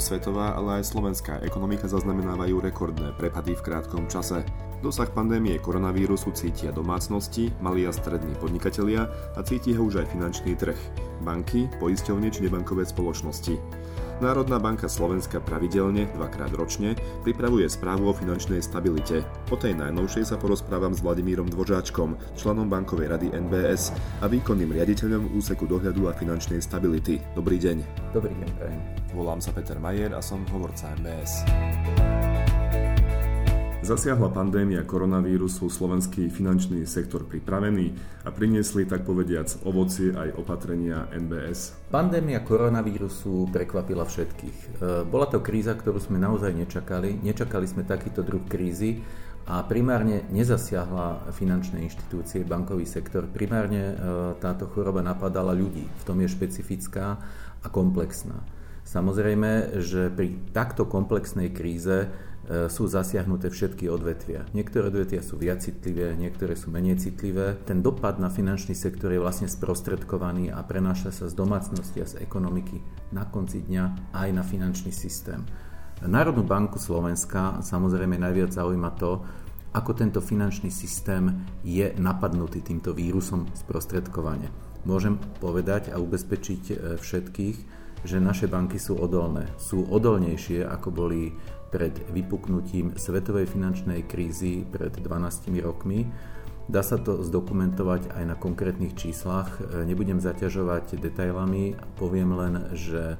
celosvetová, ale aj slovenská ekonomika zaznamenávajú rekordné prepady v krátkom čase. Dosah pandémie koronavírusu cítia domácnosti, malí a strední podnikatelia a cíti ho už aj finančný trh, banky, poisťovne či nebankové spoločnosti. Národná banka Slovenska pravidelne, dvakrát ročne, pripravuje správu o finančnej stabilite. O tej najnovšej sa porozprávam s Vladimírom Dvožáčkom, členom bankovej rady NBS a výkonným riaditeľom úseku dohľadu a finančnej stability. Dobrý deň. Dobrý deň. Volám sa Peter Majer a som hovorca MBS. Zasiahla pandémia koronavírusu slovenský finančný sektor pripravený a priniesli tak povediac ovocie aj opatrenia NBS. Pandémia koronavírusu prekvapila všetkých. E, bola to kríza, ktorú sme naozaj nečakali. Nečakali sme takýto druh krízy a primárne nezasiahla finančné inštitúcie, bankový sektor. Primárne e, táto choroba napadala ľudí. V tom je špecifická a komplexná. Samozrejme, že pri takto komplexnej kríze sú zasiahnuté všetky odvetvia. Niektoré odvetvia sú viac citlivé, niektoré sú menej citlivé. Ten dopad na finančný sektor je vlastne sprostredkovaný a prenáša sa z domácnosti a z ekonomiky na konci dňa aj na finančný systém. Národnú banku Slovenska samozrejme najviac zaujíma to, ako tento finančný systém je napadnutý týmto vírusom sprostredkovania. Môžem povedať a ubezpečiť e, všetkých, že naše banky sú odolné. Sú odolnejšie, ako boli pred vypuknutím svetovej finančnej krízy pred 12 rokmi. Dá sa to zdokumentovať aj na konkrétnych číslach. Nebudem zaťažovať detailami, poviem len, že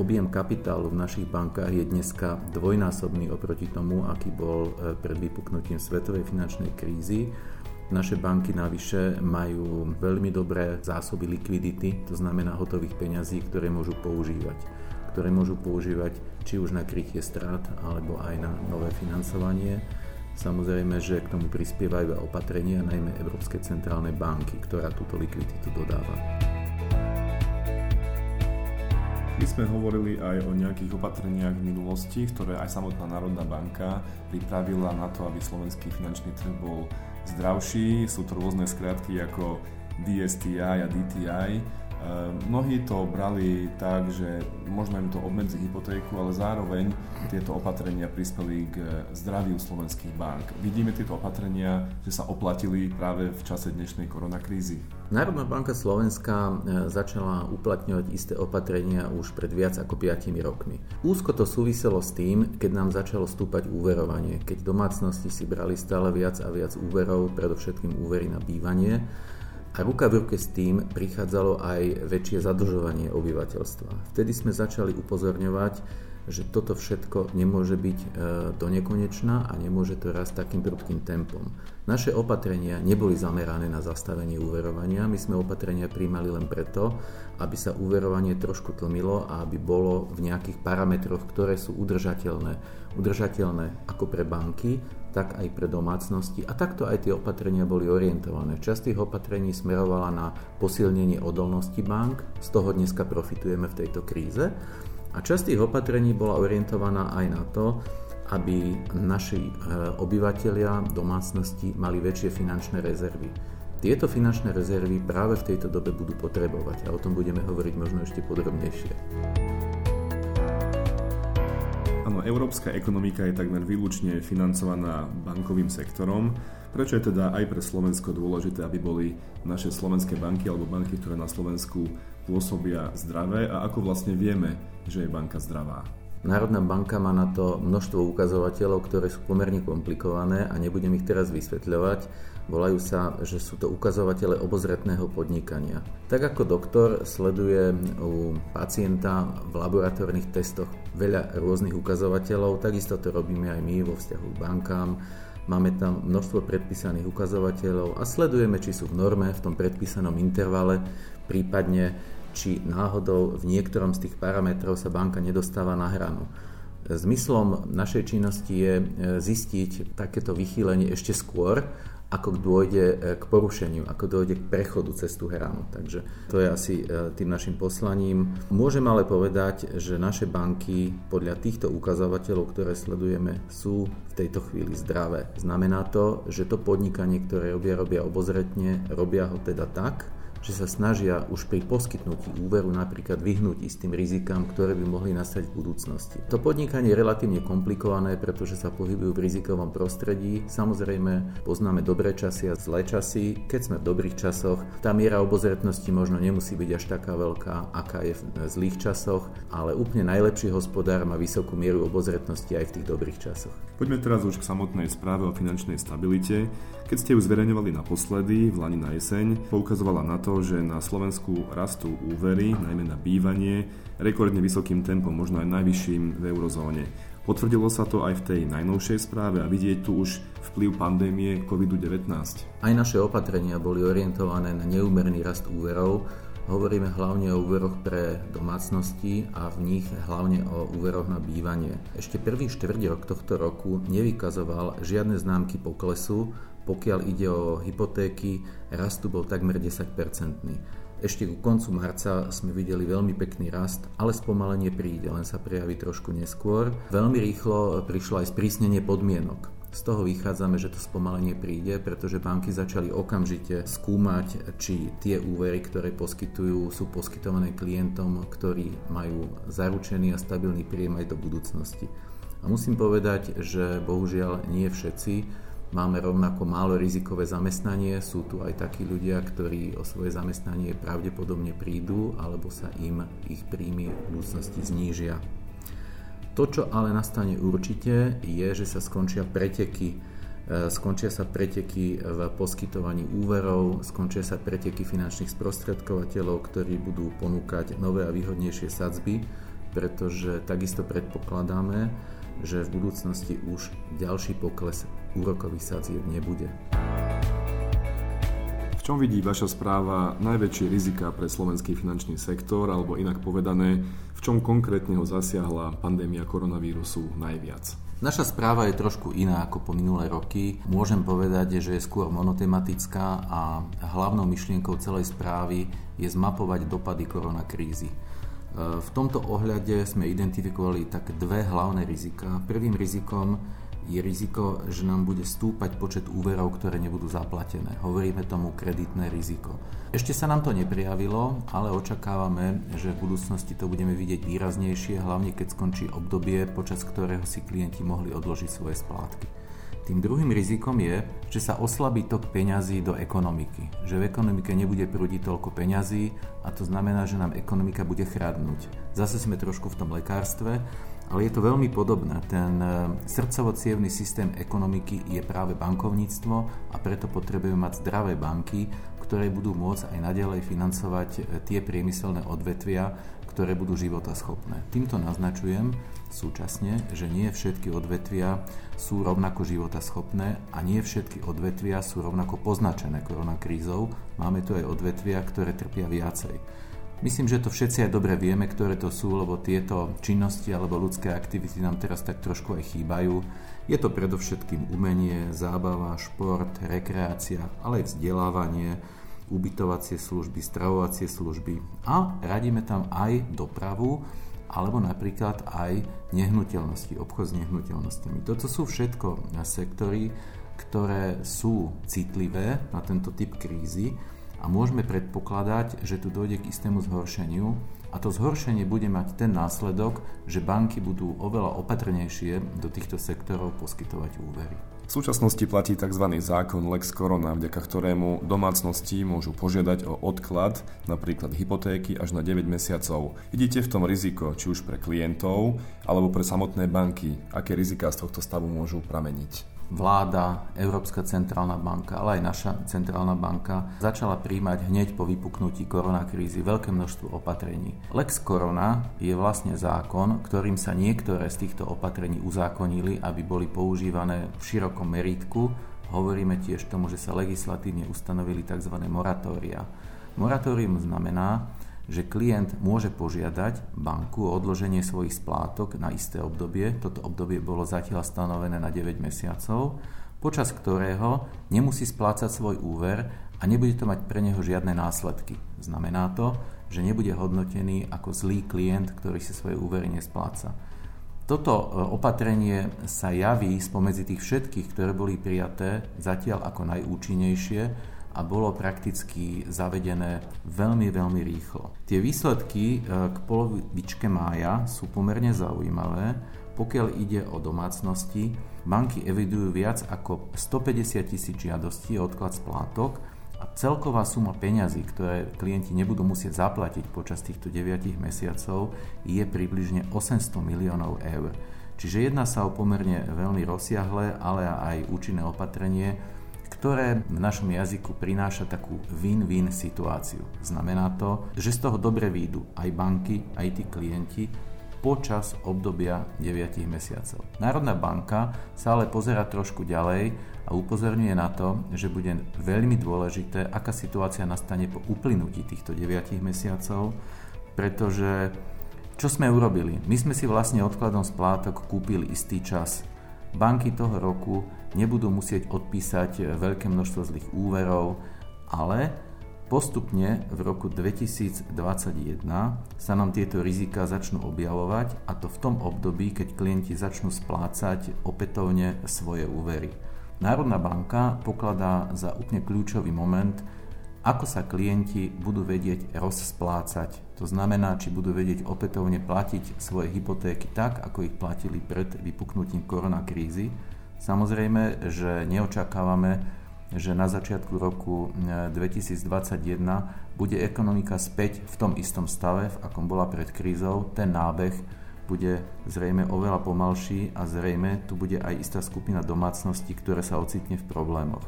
objem kapitálu v našich bankách je dneska dvojnásobný oproti tomu, aký bol e, pred vypuknutím svetovej finančnej krízy. Naše banky navyše majú veľmi dobré zásoby likvidity, to znamená hotových peňazí, ktoré môžu používať ktoré môžu používať či už na krytie strát alebo aj na nové financovanie. Samozrejme, že k tomu prispievajú aj opatrenia, najmä Európskej centrálnej banky, ktorá túto likviditu dodáva. My sme hovorili aj o nejakých opatreniach v minulosti, ktoré aj samotná Národná banka pripravila na to, aby slovenský finančný trh bol zdravší. Sú to rôzne skratky ako DSTI a DTI mnohí to brali tak, že možno im to obmedzi hypotéku, ale zároveň tieto opatrenia prispeli k zdraviu slovenských bank. Vidíme tieto opatrenia, že sa oplatili práve v čase dnešnej koronakrízy. Národná banka Slovenska e, začala uplatňovať isté opatrenia už pred viac ako 5 rokmi. Úzko to súviselo s tým, keď nám začalo stúpať úverovanie, keď domácnosti si brali stále viac a viac úverov, predovšetkým úvery na bývanie a ruka v ruke s tým prichádzalo aj väčšie zadlžovanie obyvateľstva. Vtedy sme začali upozorňovať, že toto všetko nemôže byť e, do nekonečna a nemôže to rásť takým prudkým tempom. Naše opatrenia neboli zamerané na zastavenie úverovania, my sme opatrenia príjmali len preto, aby sa úverovanie trošku tlmilo a aby bolo v nejakých parametroch, ktoré sú udržateľné. Udržateľné ako pre banky, tak aj pre domácnosti a takto aj tie opatrenia boli orientované. Časť tých opatrení smerovala na posilnenie odolnosti bank, z toho dneska profitujeme v tejto kríze a časť tých opatrení bola orientovaná aj na to, aby naši e, obyvateľia domácnosti mali väčšie finančné rezervy. Tieto finančné rezervy práve v tejto dobe budú potrebovať a o tom budeme hovoriť možno ešte podrobnejšie. Áno, európska ekonomika je takmer výlučne financovaná bankovým sektorom. Prečo je teda aj pre Slovensko dôležité, aby boli naše slovenské banky alebo banky, ktoré na Slovensku pôsobia zdravé a ako vlastne vieme, že je banka zdravá? Národná banka má na to množstvo ukazovateľov, ktoré sú pomerne komplikované a nebudem ich teraz vysvetľovať. Volajú sa, že sú to ukazovatele obozretného podnikania. Tak ako doktor sleduje u pacienta v laboratórnych testoch veľa rôznych ukazovateľov, takisto to robíme aj my vo vzťahu k bankám. Máme tam množstvo predpísaných ukazovateľov a sledujeme, či sú v norme, v tom predpísanom intervale, prípadne či náhodou v niektorom z tých parametrov sa banka nedostáva na hranu. Zmyslom našej činnosti je zistiť takéto vychýlenie ešte skôr ako dôjde e, k porušeniu, ako dôjde k prechodu cez tú hranu. Takže to je asi e, tým našim poslaním. Môžem ale povedať, že naše banky podľa týchto ukazovateľov, ktoré sledujeme, sú v tejto chvíli zdravé. Znamená to, že to podnikanie, ktoré robia, robia obozretne, robia ho teda tak, že sa snažia už pri poskytnutí úveru napríklad vyhnúť istým rizikám, ktoré by mohli nastať v budúcnosti. To podnikanie je relatívne komplikované, pretože sa pohybujú v rizikovom prostredí. Samozrejme, poznáme dobré časy a zlé časy. Keď sme v dobrých časoch, tá miera obozretnosti možno nemusí byť až taká veľká, aká je v zlých časoch, ale úplne najlepší hospodár má vysokú mieru obozretnosti aj v tých dobrých časoch. Poďme teraz už k samotnej správe o finančnej stabilite. Keď ste ju zverejňovali naposledy, v Lani na jeseň, poukazovala na to, že na Slovensku rastú úvery, najmä na bývanie, rekordne vysokým tempom, možno aj najvyšším v eurozóne. Potvrdilo sa to aj v tej najnovšej správe a vidieť tu už vplyv pandémie COVID-19. Aj naše opatrenia boli orientované na neúmerný rast úverov, Hovoríme hlavne o úveroch pre domácnosti a v nich hlavne o úveroch na bývanie. Ešte prvý štvrť rok tohto roku nevykazoval žiadne známky poklesu, pokiaľ ide o hypotéky, rastu bol takmer 10-percentný. Ešte ku koncu marca sme videli veľmi pekný rast, ale spomalenie príde, len sa prejaví trošku neskôr. Veľmi rýchlo prišlo aj sprísnenie podmienok. Z toho vychádzame, že to spomalenie príde, pretože banky začali okamžite skúmať, či tie úvery, ktoré poskytujú, sú poskytované klientom, ktorí majú zaručený a stabilný príjem aj do budúcnosti. A musím povedať, že bohužiaľ nie všetci Máme rovnako málo rizikové zamestnanie, sú tu aj takí ľudia, ktorí o svoje zamestnanie pravdepodobne prídu alebo sa im ich príjmy v budúcnosti znížia. To, čo ale nastane určite, je, že sa skončia preteky e, skončia sa preteky v poskytovaní úverov, skončia sa preteky finančných sprostredkovateľov, ktorí budú ponúkať nové a výhodnejšie sadzby, pretože takisto predpokladáme, že v budúcnosti už ďalší pokles úrokových sadzieb nebude. V čom vidí vaša správa najväčšie rizika pre slovenský finančný sektor, alebo inak povedané, v čom konkrétne ho zasiahla pandémia koronavírusu najviac? Naša správa je trošku iná ako po minulé roky. Môžem povedať, že je skôr monotematická a hlavnou myšlienkou celej správy je zmapovať dopady koronakrízy. V tomto ohľade sme identifikovali tak dve hlavné rizika. Prvým rizikom je riziko, že nám bude stúpať počet úverov, ktoré nebudú zaplatené. Hovoríme tomu kreditné riziko. Ešte sa nám to neprijavilo, ale očakávame, že v budúcnosti to budeme vidieť výraznejšie, hlavne keď skončí obdobie, počas ktorého si klienti mohli odložiť svoje splátky. Tým druhým rizikom je, že sa oslabí tok peňazí do ekonomiky. Že v ekonomike nebude prúdiť toľko peňazí a to znamená, že nám ekonomika bude chradnúť. Zase sme trošku v tom lekárstve, ale je to veľmi podobné. Ten e, srdcovo systém ekonomiky je práve bankovníctvo a preto potrebujeme mať zdravé banky, ktoré budú môcť aj naďalej financovať e, tie priemyselné odvetvia, ktoré budú životaschopné. Týmto naznačujem, súčasne, že nie všetky odvetvia sú rovnako životaschopné a nie všetky odvetvia sú rovnako poznačené koronakrízou. Máme tu aj odvetvia, ktoré trpia viacej. Myslím, že to všetci aj dobre vieme, ktoré to sú, lebo tieto činnosti alebo ľudské aktivity nám teraz tak trošku aj chýbajú. Je to predovšetkým umenie, zábava, šport, rekreácia, ale aj vzdelávanie, ubytovacie služby, stravovacie služby a radíme tam aj dopravu, alebo napríklad aj nehnuteľnosti, obchod s nehnuteľnosťami. Toto sú všetko sektory, ktoré sú citlivé na tento typ krízy a môžeme predpokladať, že tu dojde k istému zhoršeniu a to zhoršenie bude mať ten následok, že banky budú oveľa opatrnejšie do týchto sektorov poskytovať úvery. V súčasnosti platí tzv. zákon Lex Corona, vďaka ktorému domácnosti môžu požiadať o odklad, napríklad hypotéky, až na 9 mesiacov. Vidíte v tom riziko, či už pre klientov, alebo pre samotné banky? Aké rizika z tohto stavu môžu prameniť? Vláda, Európska centrálna banka, ale aj naša centrálna banka začala príjmať hneď po vypuknutí koronakrízy veľké množstvo opatrení. Lex Corona je vlastne zákon, ktorým sa niektoré z týchto opatrení uzákonili, aby boli používané v širokom meritku. Hovoríme tiež tomu, že sa legislatívne ustanovili tzv. moratória. Moratórium znamená, že klient môže požiadať banku o odloženie svojich splátok na isté obdobie. Toto obdobie bolo zatiaľ stanovené na 9 mesiacov, počas ktorého nemusí splácať svoj úver a nebude to mať pre neho žiadne následky. Znamená to, že nebude hodnotený ako zlý klient, ktorý si svoje úvery nespláca. Toto e, opatrenie sa javí spomedzi tých všetkých, ktoré boli prijaté zatiaľ ako najúčinnejšie, a bolo prakticky zavedené veľmi, veľmi rýchlo. Tie výsledky k polovičke mája sú pomerne zaujímavé. Pokiaľ ide o domácnosti, banky evidujú viac ako 150 tisíc žiadostí o odklad splátok a celková suma peňazí, ktoré klienti nebudú musieť zaplatiť počas týchto 9 mesiacov, je približne 800 miliónov eur. Čiže jedná sa o pomerne veľmi rozsiahle, ale aj účinné opatrenie, ktoré v našom jazyku prináša takú win-win situáciu. Znamená to, že z toho dobre výjdu aj banky, aj tí klienti, počas obdobia 9 mesiacov. Národná banka sa ale pozera trošku ďalej a upozorňuje na to, že bude veľmi dôležité, aká situácia nastane po uplynutí týchto 9 mesiacov, pretože čo sme urobili? My sme si vlastne odkladom splátok kúpili istý čas. Banky toho roku nebudú musieť odpísať veľké množstvo zlých úverov, ale Postupne v roku 2021 sa nám tieto rizika začnú objavovať a to v tom období, keď klienti začnú splácať opätovne svoje úvery. Národná banka pokladá za úplne kľúčový moment, ako sa klienti budú vedieť rozsplácať. To znamená, či budú vedieť opätovne platiť svoje hypotéky tak, ako ich platili pred vypuknutím koronakrízy. Samozrejme, že neočakávame, že na začiatku roku 2021 e, bude ekonomika späť v tom istom stave, v akom bola pred krízou. Ten nábeh bude zrejme oveľa pomalší a zrejme tu bude aj istá skupina domácností, ktoré sa ocitne v problémoch.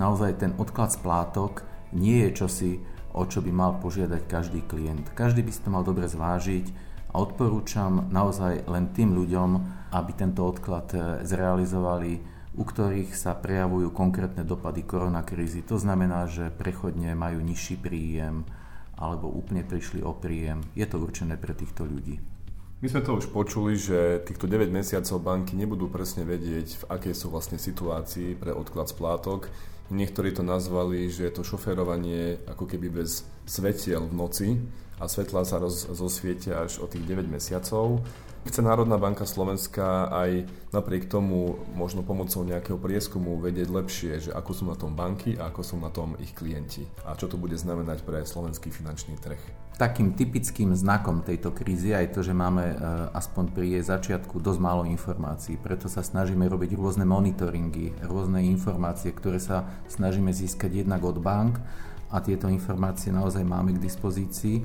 Naozaj ten odklad splátok nie je čosi, o čo by mal požiadať každý klient. Každý by si to mal dobre zvážiť a odporúčam naozaj len tým ľuďom, aby tento odklad e, zrealizovali u ktorých sa prejavujú konkrétne dopady koronakrízy. To znamená, že prechodne majú nižší príjem alebo úplne prišli o príjem. Je to určené pre týchto ľudí. My sme to už počuli, že týchto 9 mesiacov banky nebudú presne vedieť, v akej sú vlastne situácii pre odklad splátok. Niektorí to nazvali, že je to šoférovanie ako keby bez svetiel v noci a svetla sa roz, zosvietia až od tých 9 mesiacov. Chce Národná banka Slovenska aj napriek tomu možno pomocou nejakého prieskumu vedieť lepšie, že ako sú na tom banky a ako sú na tom ich klienti a čo to bude znamenať pre slovenský finančný trh. Takým typickým znakom tejto krízy je to, že máme e, aspoň pri jej začiatku dosť málo informácií. Preto sa snažíme robiť rôzne monitoringy, rôzne informácie, ktoré sa snažíme získať jednak od bank a tieto informácie naozaj máme k dispozícii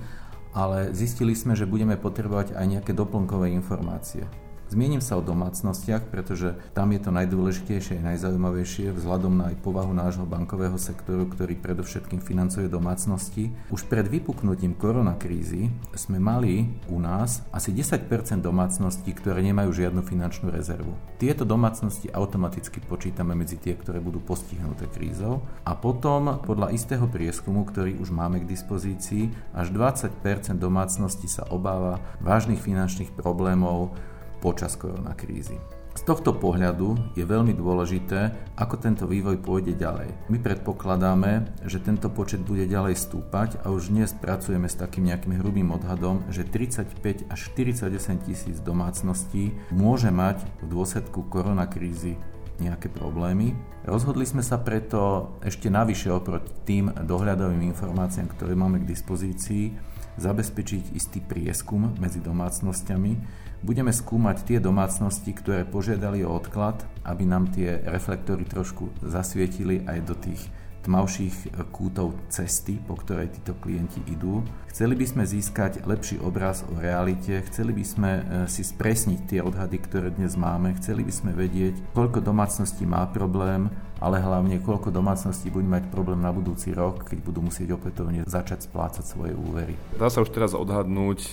ale zistili sme, že budeme potrebovať aj nejaké doplnkové informácie. Zmienim sa o domácnostiach, pretože tam je to najdôležitejšie a najzaujímavejšie vzhľadom na aj povahu nášho bankového sektoru, ktorý predovšetkým financuje domácnosti. Už pred vypuknutím koronakrízy sme mali u nás asi 10% domácností, ktoré nemajú žiadnu finančnú rezervu. Tieto domácnosti automaticky počítame medzi tie, ktoré budú postihnuté krízou a potom podľa istého prieskumu, ktorý už máme k dispozícii, až 20% domácností sa obáva vážnych finančných problémov počas koronakrízy. Z tohto pohľadu je veľmi dôležité, ako tento vývoj pôjde ďalej. My predpokladáme, že tento počet bude ďalej stúpať a už dnes pracujeme s takým nejakým hrubým odhadom, že 35 až 48 tisíc domácností môže mať v dôsledku koronakrízy nejaké problémy. Rozhodli sme sa preto ešte navyše oproti tým dohľadovým informáciám, ktoré máme k dispozícii, zabezpečiť istý prieskum medzi domácnosťami, Budeme skúmať tie domácnosti, ktoré požiadali o odklad, aby nám tie reflektory trošku zasvietili aj do tých tmavších kútov cesty, po ktorej títo klienti idú. Chceli by sme získať lepší obraz o realite, chceli by sme e, si spresniť tie odhady, ktoré dnes máme, chceli by sme vedieť, koľko domácností má problém, ale hlavne koľko domácností bude mať problém na budúci rok, keď budú musieť opätovne začať splácať svoje úvery. Dá sa už teraz odhadnúť, e,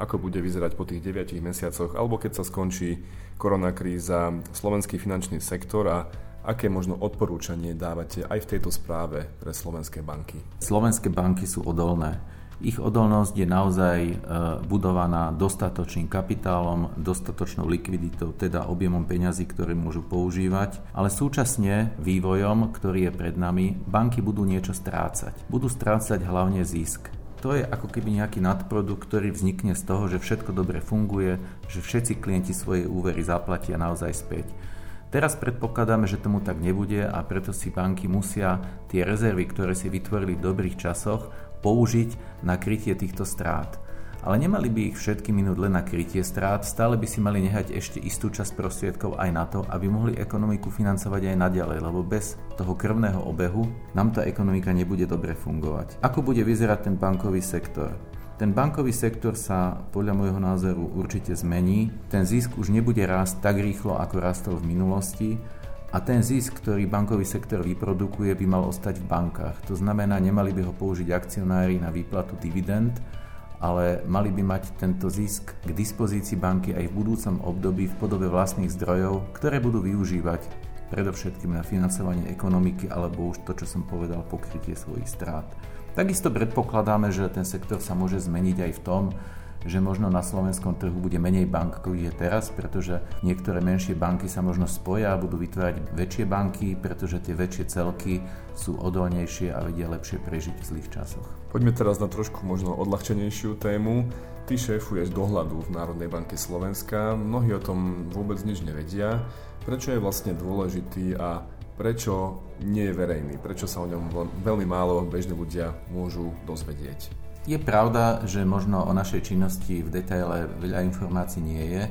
ako bude vyzerať po tých 9 mesiacoch, alebo keď sa skončí koronakríza, slovenský finančný sektor a aké možno odporúčanie dávate aj v tejto správe pre slovenské banky? Slovenské banky sú odolné. Ich odolnosť je naozaj e, budovaná dostatočným kapitálom, dostatočnou likviditou, teda objemom peňazí, ktoré môžu používať, ale súčasne vývojom, ktorý je pred nami, banky budú niečo strácať. Budú strácať hlavne zisk. To je ako keby nejaký nadprodukt, ktorý vznikne z toho, že všetko dobre funguje, že všetci klienti svoje úvery zaplatia naozaj späť. Teraz predpokladáme, že tomu tak nebude a preto si banky musia tie rezervy, ktoré si vytvorili v dobrých časoch, použiť na krytie týchto strát. Ale nemali by ich všetky minúť len na krytie strát, stále by si mali nehať ešte istú časť prostriedkov aj na to, aby mohli ekonomiku financovať aj naďalej, lebo bez toho krvného obehu nám tá ekonomika nebude dobre fungovať. Ako bude vyzerať ten bankový sektor? Ten bankový sektor sa podľa môjho názoru určite zmení. Ten zisk už nebude rásť tak rýchlo, ako rastol v minulosti a ten zisk, ktorý bankový sektor vyprodukuje, by mal ostať v bankách. To znamená, nemali by ho použiť akcionári na výplatu dividend, ale mali by mať tento zisk k dispozícii banky aj v budúcom období v podobe vlastných zdrojov, ktoré budú využívať predovšetkým na financovanie ekonomiky alebo už to, čo som povedal, pokrytie svojich strát. Takisto predpokladáme, že ten sektor sa môže zmeniť aj v tom, že možno na slovenskom trhu bude menej bank, ako je teraz, pretože niektoré menšie banky sa možno spoja a budú vytvárať väčšie banky, pretože tie väčšie celky sú odolnejšie a vedia lepšie prežiť v zlých časoch. Poďme teraz na trošku možno odľahčenejšiu tému. Ty šéfuješ dohľadu v Národnej banke Slovenska, mnohí o tom vôbec nič nevedia. Prečo je vlastne dôležitý a prečo nie je verejný, prečo sa o ňom veľmi málo bežní ľudia môžu dozvedieť. Je pravda, že možno o našej činnosti v detaile veľa informácií nie je,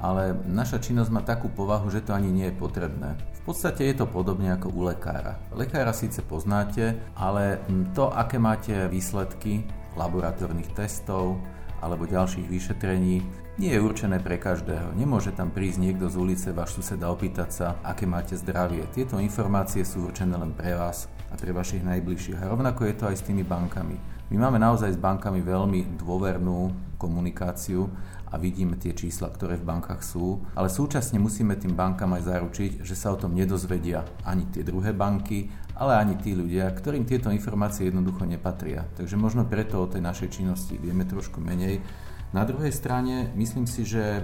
ale naša činnosť má takú povahu, že to ani nie je potrebné. V podstate je to podobne ako u lekára. Lekára síce poznáte, ale to, aké máte výsledky laboratórnych testov alebo ďalších vyšetrení, nie je určené pre každého. Nemôže tam prísť niekto z ulice, váš suseda opýtať sa, aké máte zdravie. Tieto informácie sú určené len pre vás a pre vašich najbližších. A rovnako je to aj s tými bankami. My máme naozaj s bankami veľmi dôvernú komunikáciu a vidíme tie čísla, ktoré v bankách sú, ale súčasne musíme tým bankám aj zaručiť, že sa o tom nedozvedia ani tie druhé banky, ale ani tí ľudia, ktorým tieto informácie jednoducho nepatria. Takže možno preto o tej našej činnosti vieme trošku menej, na druhej strane myslím si, že e,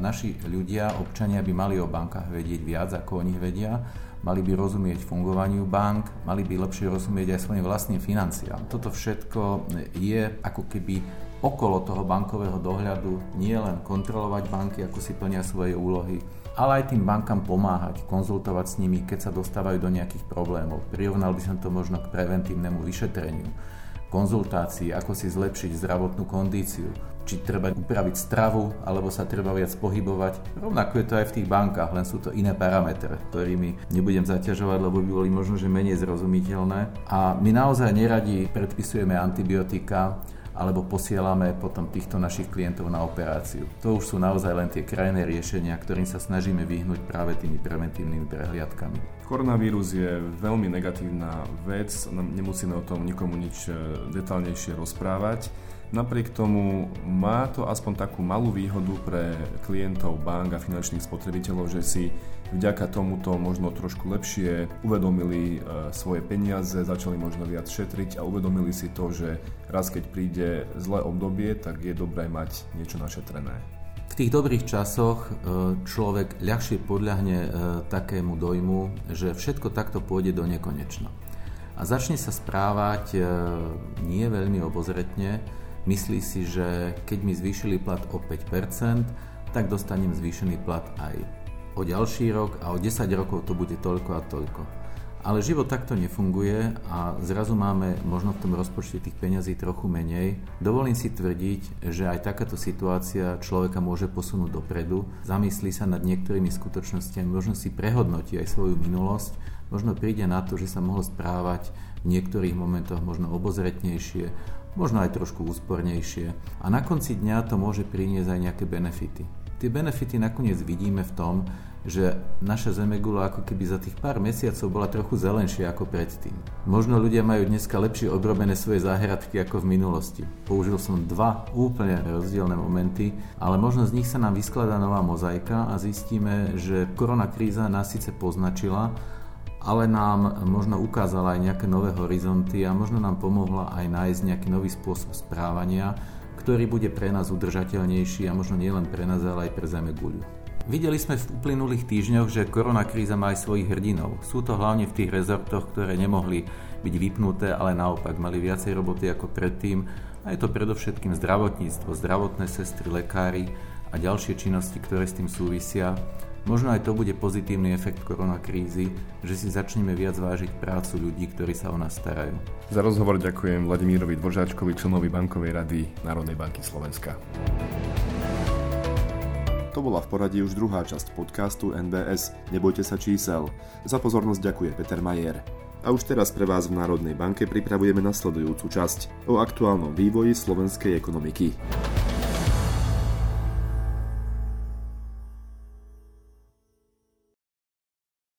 naši ľudia, občania by mali o bankách vedieť viac, ako o nich vedia. Mali by rozumieť fungovaniu bank, mali by lepšie rozumieť aj svojim vlastným financiám. Toto všetko je ako keby okolo toho bankového dohľadu nie len kontrolovať banky, ako si plnia svoje úlohy, ale aj tým bankám pomáhať, konzultovať s nimi, keď sa dostávajú do nejakých problémov. Prirovnal by som to možno k preventívnemu vyšetreniu konzultácií, ako si zlepšiť zdravotnú kondíciu, či treba upraviť stravu, alebo sa treba viac pohybovať. Rovnako je to aj v tých bankách, len sú to iné parametre, ktorými nebudem zaťažovať, lebo by boli možno, že menej zrozumiteľné. A my naozaj neradi predpisujeme antibiotika, alebo posielame potom týchto našich klientov na operáciu. To už sú naozaj len tie krajné riešenia, ktorým sa snažíme vyhnúť práve tými preventívnymi prehliadkami. Koronavírus je veľmi negatívna vec, nemusíme o tom nikomu nič e, detálnejšie rozprávať. Napriek tomu má to aspoň takú malú výhodu pre klientov bank a finančných spotrebiteľov, že si vďaka tomuto možno trošku lepšie uvedomili e, svoje peniaze, začali možno viac šetriť a uvedomili si to, že raz keď príde zlé obdobie, tak je dobré mať niečo našetrené. V tých dobrých časoch e, človek ľahšie podľahne e, takému dojmu, že všetko takto pôjde do nekonečna. A začne sa správať nie veľmi obozretne, Myslí si, že keď mi zvýšili plat o 5%, tak dostanem zvýšený plat aj o ďalší rok a o 10 rokov to bude toľko a toľko. Ale život takto nefunguje a zrazu máme možno v tom rozpočte tých peňazí trochu menej. Dovolím si tvrdiť, že aj takáto situácia človeka môže posunúť dopredu, zamyslí sa nad niektorými skutočnosťami, možno si prehodnotí aj svoju minulosť, možno príde na to, že sa mohol správať v niektorých momentoch možno obozretnejšie, možno aj trošku úspornejšie a na konci dňa to môže priniesť aj nejaké benefity. Tie benefity nakoniec vidíme v tom, že naša zemegula ako keby za tých pár mesiacov bola trochu zelenšia ako predtým. Možno ľudia majú dneska lepšie odrobené svoje záhradky ako v minulosti. Použil som dva úplne rozdielne momenty, ale možno z nich sa nám vyskladá nová mozaika a zistíme, že korona kríza nás síce poznačila, ale nám možno ukázala aj nejaké nové horizonty a možno nám pomohla aj nájsť nejaký nový spôsob správania, ktorý bude pre nás udržateľnejší a možno nielen pre nás, ale aj pre Zeme guľu. Videli sme v uplynulých týždňoch, že korona kríza má aj svojich hrdinov. Sú to hlavne v tých rezortoch, ktoré nemohli byť vypnuté, ale naopak mali viacej roboty ako predtým. A je to predovšetkým zdravotníctvo, zdravotné sestry, lekári a ďalšie činnosti, ktoré s tým súvisia. Možno aj to bude pozitívny efekt koronakrízy, že si začneme viac vážiť prácu ľudí, ktorí sa o nás starajú. Za rozhovor ďakujem Vladimírovi Dvoržáčkovi, členovi Bankovej rady Národnej banky Slovenska. To bola v poradí už druhá časť podcastu NBS Nebojte sa čísel. Za pozornosť ďakuje Peter Majer. A už teraz pre vás v Národnej banke pripravujeme nasledujúcu časť o aktuálnom vývoji slovenskej ekonomiky.